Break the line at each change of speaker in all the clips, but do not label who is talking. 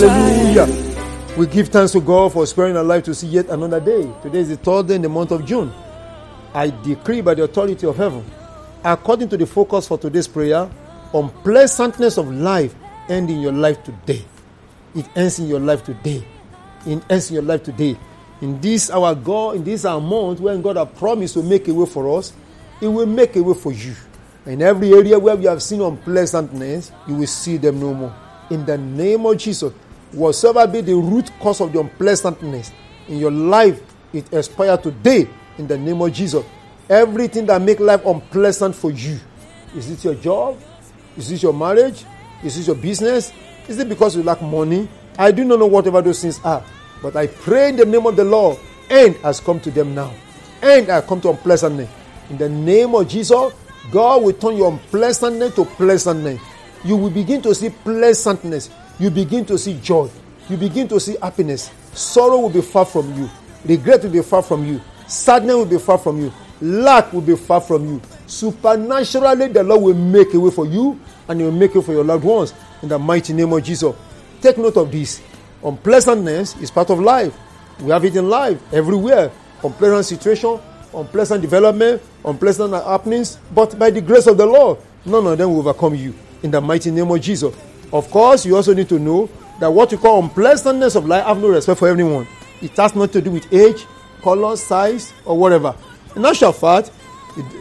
Hallelujah. We give thanks to God for sparing our life to see yet another day. Today is the third day in the month of June. I decree by the authority of heaven, according to the focus for today's prayer, unpleasantness of life end in your life today. It ends in your life today. It ends in your life today. In this our God, in this our month, when God has promised to make a way for us, He will make a way for you. In every area where we have seen unpleasantness, you will see them no more. In the name of Jesus, whatsoever be the root cause of the unpleasantness in your life, it expire today. In the name of Jesus, everything that make life unpleasant for you, is it your job? Is it your marriage? Is it your business? Is it because you lack money? I do not know whatever those things are. But I pray in the name of the Lord, end has come to them now. End has come to unpleasantness. In the name of Jesus, God will turn your unpleasantness to pleasantness. You will begin to see pleasantness. You begin to see joy. You begin to see happiness. Sorrow will be far from you. Regret will be far from you. Sadness will be far from you. Lack will be far from you. Supernaturally, the Lord will make a way for you and He will make it for your loved ones in the mighty name of Jesus. Take note of this. Unpleasantness is part of life. We have it in life everywhere. Unpleasant situation, unpleasant development, unpleasant happenings. But by the grace of the Lord, none of them will overcome you in the mighty name of Jesus. Of course, you also need to know that what you call unpleasantness of life have no respect for anyone. It has not to do with age, color, size, or whatever. In actual fact,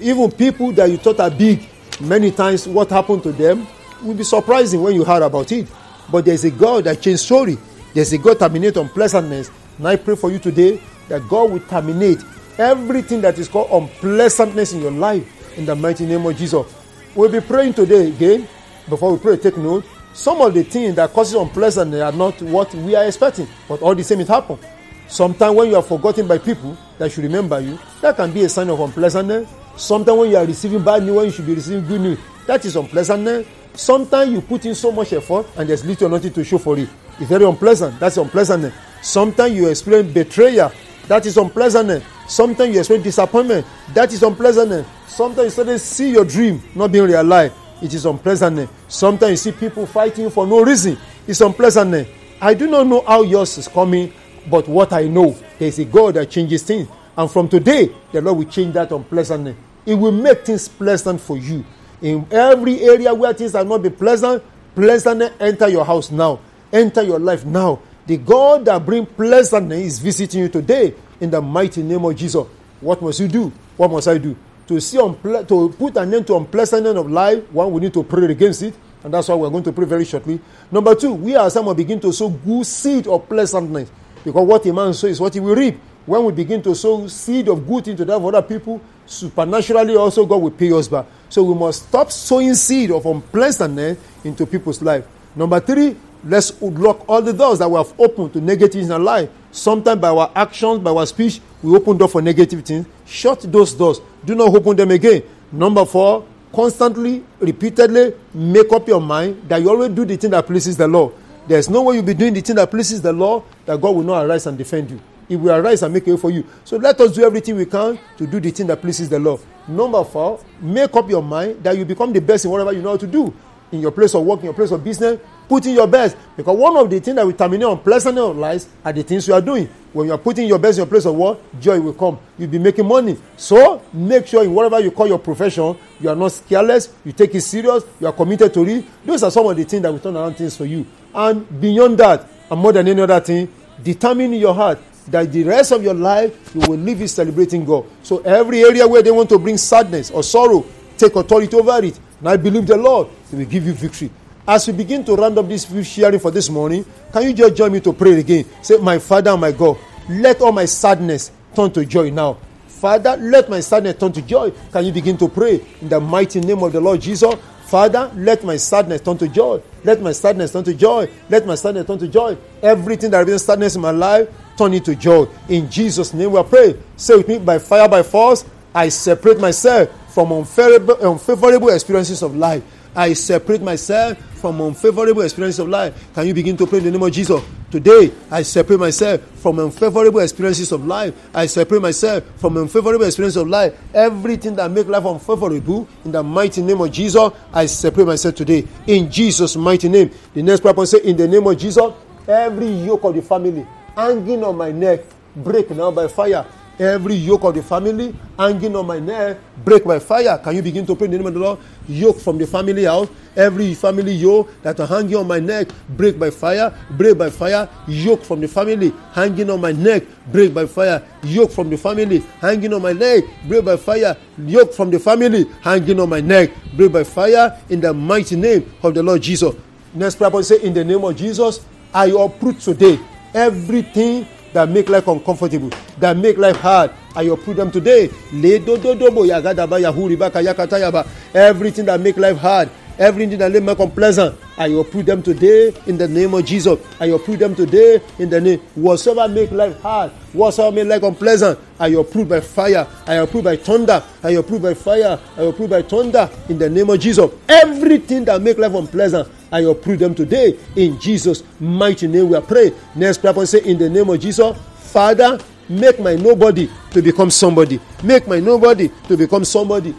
even people that you thought are big, many times what happened to them will be surprising when you heard about it. But there's a God that changed story. There's a God that terminate unpleasantness. And I pray for you today that God will terminate everything that is called unpleasantness in your life in the mighty name of Jesus. We'll be praying today again. Before we pray, take note. Some of the things that causes unpleasantness are not what we are expecting, but all the same it happen. Sometimes when you are forgotten by people that should remember you, that can be a sign of unpleasantness. Sometimes when you are receiving bad news when you should be receiving good news, that is unpleasantness. Sometimes you put in so much effort and there's little or nothing to show for it. It's very unpleasant. That's unpleasantness. Sometimes you experience betrayal. That is unpleasantness. Sometimes you experience disappointment. That is unpleasantness. Sometimes you suddenly see your dream not being realized. It is unpleasant. Sometimes you see people fighting for no reason. It's unpleasant. I do not know how yours is coming, but what I know, there is a God that changes things. And from today, the Lord will change that unpleasantness. It will make things pleasant for you. In every area where things are not be pleasant, pleasantness enter your house now. Enter your life now. The God that brings pleasantness is visiting you today in the mighty name of Jesus. What must you do? What must I do? To see unple- to put an end to unpleasantness of life, one we need to pray against it, and that's why we're going to pray very shortly. Number two, we ourselves will begin to sow good seed of pleasantness, because what a man sows is what he will reap. When we begin to sow seed of good into that of other people, supernaturally also God will pay us back. So we must stop sowing seed of unpleasantness into people's life. Number three, let's unlock all the doors that we have opened to negative in our life. Sometimes by our actions, by our speech, we open door for negative things. Shut those doors. Do not open them again. Number four, constantly, repeatedly make up your mind that you always do the thing that pleases the Lord. There's no way you'll be doing the thing that pleases the Lord that God will not arise and defend you. He will arise and make way for you. So let us do everything we can to do the thing that pleases the Lord. Number four, make up your mind that you become the best in whatever you know how to do. In your place of work, in your place of business, put in your best. Because one of the things that will terminate unpleasantness of lives are the things you are doing. When you are putting your best in your place of work, joy will come. You'll be making money. So make sure in whatever you call your profession, you are not careless, you take it serious, you are committed to it. Those are some of the things that will turn around things for you. And beyond that, and more than any other thing, determine in your heart that the rest of your life you will live it celebrating God. So every area where they want to bring sadness or sorrow, take authority over it. And I believe the Lord He will give you victory. As we begin to round up this sharing for this morning, can you just join me to pray again? Say, My Father my God, let all my sadness turn to joy now. Father, let my sadness turn to joy. Can you begin to pray in the mighty name of the Lord Jesus? Father, let my sadness turn to joy. Let my sadness turn to joy. Let my sadness turn to joy. Everything that has been sadness in my life, turn it to joy. In Jesus' name we pray. Say with me, by fire, by force, I separate myself from unfavorable, unfavorable experiences of life. I separate myself from unfavorable experiences of life. Can you begin to pray in the name of Jesus? Today, I separate myself from unfavorable experiences of life. I separate myself from unfavorable experiences of life. Everything that make life unfavorable, in the mighty name of Jesus, I separate myself today. In Jesus' mighty name. The next prayer point say, in the name of Jesus, every yoke of the family hanging on my neck, break now by fire every yoke of the family hanging on my neck break by fire. Can you begin to pray in the name of the lord? Yoke from the family house every family yoke that are hanging on my neck break by fire break by fire. Yoke from the family hanging on my neck break by fire. Yoke from the family hanging on my neck break by fire. Yoke from the family hanging on my neck break by fire in the mighty name of the lord jesus. Next prayer point say in the name of jesus i uproot today everything that make life uncomfortable, that make life hard. I uproot them today. Everything that make life hard, everything that make life unpleasant, I approve them today in the name of Jesus. I approve them today in the name. Whatsoever make life hard, whatsoever make life unpleasant, I approve by fire. I approve by thunder. I approve by fire. I approve by thunder in the name of Jesus. Everything that make life unpleasant, I approve them today in Jesus' mighty name. We are praying. Next prayer point say, in the name of Jesus, Father, make my nobody to become somebody. Make my nobody to become somebody.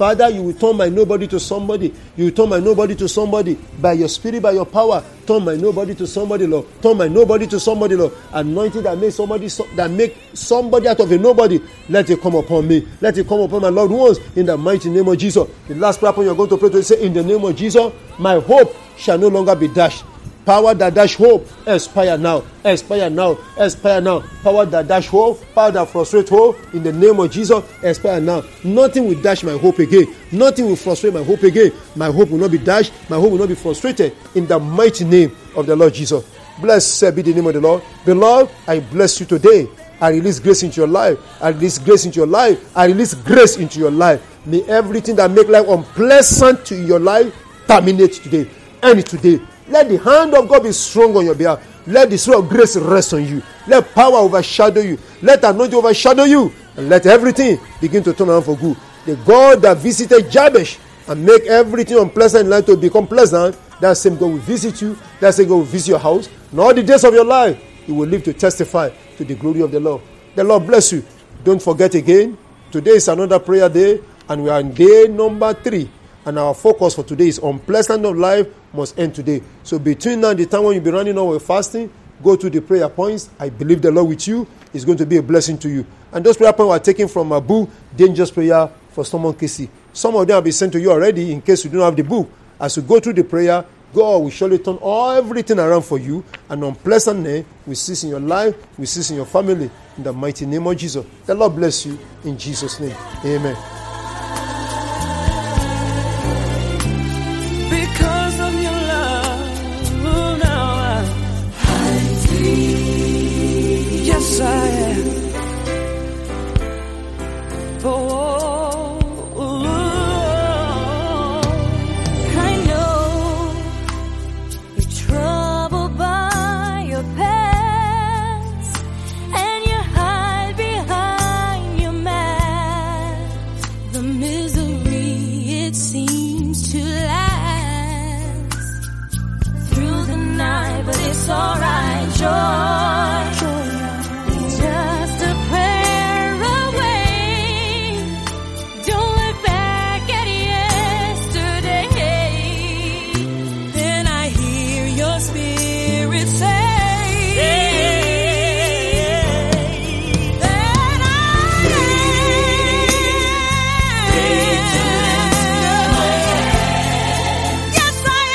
Father, you will turn my nobody to somebody. You will turn my nobody to somebody by your spirit, by your power. Turn my nobody to somebody, Lord. Turn my nobody to somebody, Lord. Anointing that make somebody that make somebody out of a nobody. Let it come upon me. Let it come upon my loved ones in the mighty name of Jesus. The last prayer point you're going to pray to say, In the name of Jesus, my hope shall no longer be dashed. Power that dash hope, expire now, expire now, expire now. Power that dash hope, power that frustrate hope, in the name of Jesus, expire now. Nothing will dash my hope again. Nothing will frustrate my hope again. My hope will not be dashed. My hope will not be frustrated. In the mighty name of the Lord Jesus. Blessed be the name of the Lord. Beloved, I bless you today. I release grace into your life. I release grace into your life. I release grace into your life. May everything that make life unpleasant to your life terminate today. End today let the hand of God be strong on your behalf. Let the spirit of grace rest on you. Let power overshadow you. Let anointing overshadow you. And let everything begin to turn around for good. The God that visited Jabez and make everything unpleasant in life to become pleasant, that same God will visit you. That same God will visit your house. And all the days of your life, you will live to testify to the glory of the Lord. The Lord bless you. Don't forget again, today is another prayer day, and we are in day number three. And our focus for today is unpleasant of life must end today. So between now and the time when you'll be running over fasting, go to the prayer points. I believe the Lord with you is going to be a blessing to you. And those prayer points were taken from a book, Dangerous Prayer for Someone Casey. Some of them have been sent to you already in case you don't have the book. As you go through the prayer, God will surely turn all everything around for you, and unpleasantness will cease in your life, will cease in your family, in the mighty name of Jesus. The Lord bless you in Jesus' name. Amen.